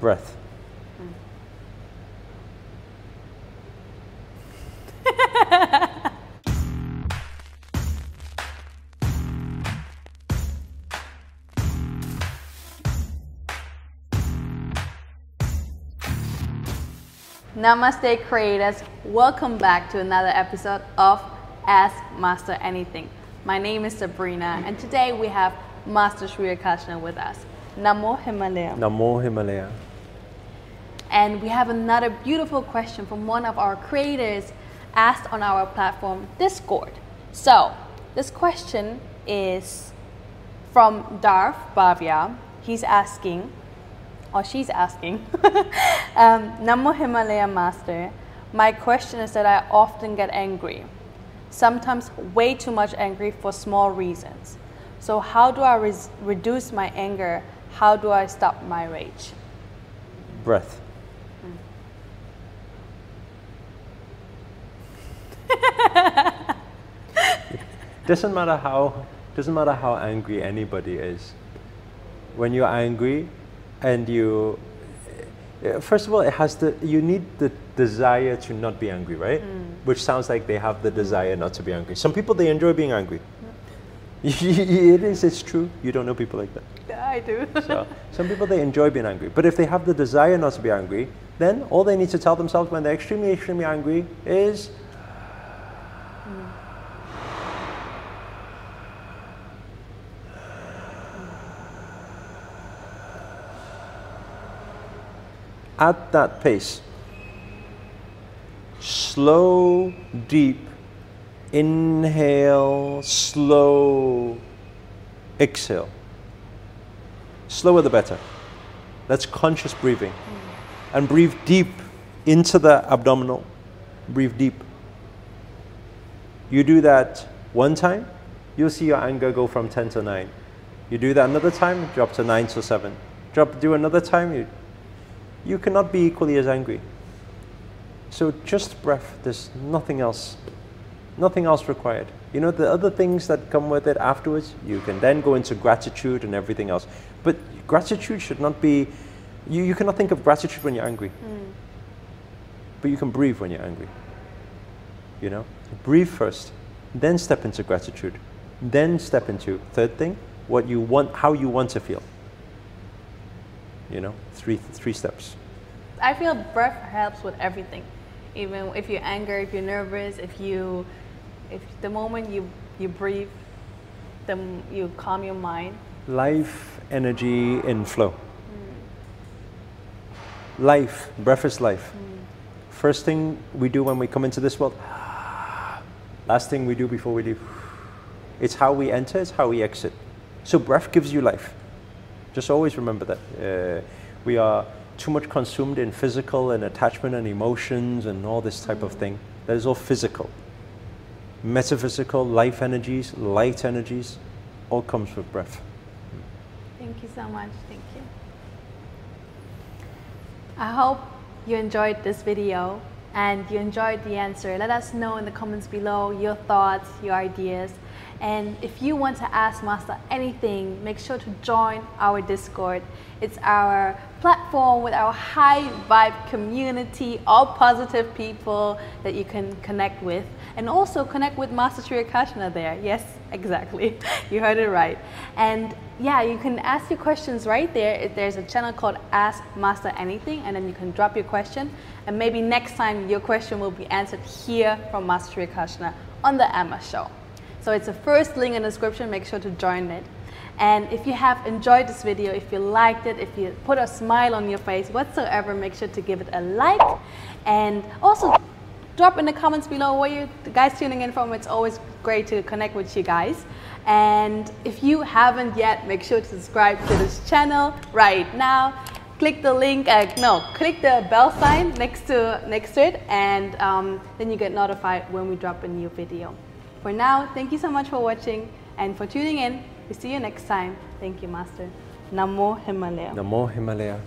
Breath. Namaste creators, welcome back to another episode of Ask Master Anything. My name is Sabrina and today we have Master Sri Akarshana with us. Namo Himalaya. Namo Himalaya. And we have another beautiful question from one of our creators asked on our platform Discord. So, this question is from Darth Bhavya. He's asking, or she's asking, um, Namo Himalaya Master, my question is that I often get angry, sometimes way too much angry for small reasons. So, how do I reduce my anger? How do I stop my rage? Breath. Doesn't matter how doesn't matter how angry anybody is. When you're angry and you first of all it has the you need the desire to not be angry, right? Mm. Which sounds like they have the desire not to be angry. Some people they enjoy being angry. it is, it's true. You don't know people like that. Yeah, I do. So some people they enjoy being angry, but if they have the desire not to be angry, then all they need to tell themselves when they're extremely, extremely angry is. At that pace, slow, deep, inhale, slow, exhale. Slower the better. That's conscious breathing. And breathe deep into the abdominal. Breathe deep. You do that one time, you'll see your anger go from 10 to 9. You do that another time, drop to 9 to 7. Drop, do another time, you, you cannot be equally as angry. So just breath, there's nothing else. Nothing else required. You know, the other things that come with it afterwards, you can then go into gratitude and everything else. But gratitude should not be, you, you cannot think of gratitude when you're angry. Hmm. But you can breathe when you're angry. You know? Breathe first, then step into gratitude. Then step into, third thing, what you want, how you want to feel. You know, three, three steps. I feel breath helps with everything. Even if you're angry, if you're nervous, if you, if the moment you you breathe, then you calm your mind. Life, energy, in flow. Life, breath is life. First thing we do when we come into this world, last thing we do before we leave. It's how we enter, it's how we exit. So breath gives you life. Just always remember that. Uh, we are too much consumed in physical and attachment and emotions and all this type of thing. That is all physical. Metaphysical, life energies, light energies, all comes with breath. Thank you so much. Thank you. I hope you enjoyed this video and you enjoyed the answer. Let us know in the comments below your thoughts, your ideas. And if you want to ask Master anything, make sure to join our Discord. It's our platform with our high vibe community, all positive people that you can connect with. And also connect with Master Sri Akarshana there. Yes, exactly. You heard it right. And yeah, you can ask your questions right there. There's a channel called Ask Master Anything, and then you can drop your question. And maybe next time your question will be answered here from Master Sri Akarshana on the Emma Show. So it's the first link in the description. Make sure to join it. And if you have enjoyed this video, if you liked it, if you put a smile on your face whatsoever, make sure to give it a like. And also drop in the comments below where you guys tuning in from. It's always great to connect with you guys. And if you haven't yet, make sure to subscribe to this channel right now. Click the link, uh, no, click the bell sign next to next to it, and um, then you get notified when we drop a new video. For now, thank you so much for watching and for tuning in. We see you next time. Thank you, Master. Namo Himalaya. Namo Himalaya.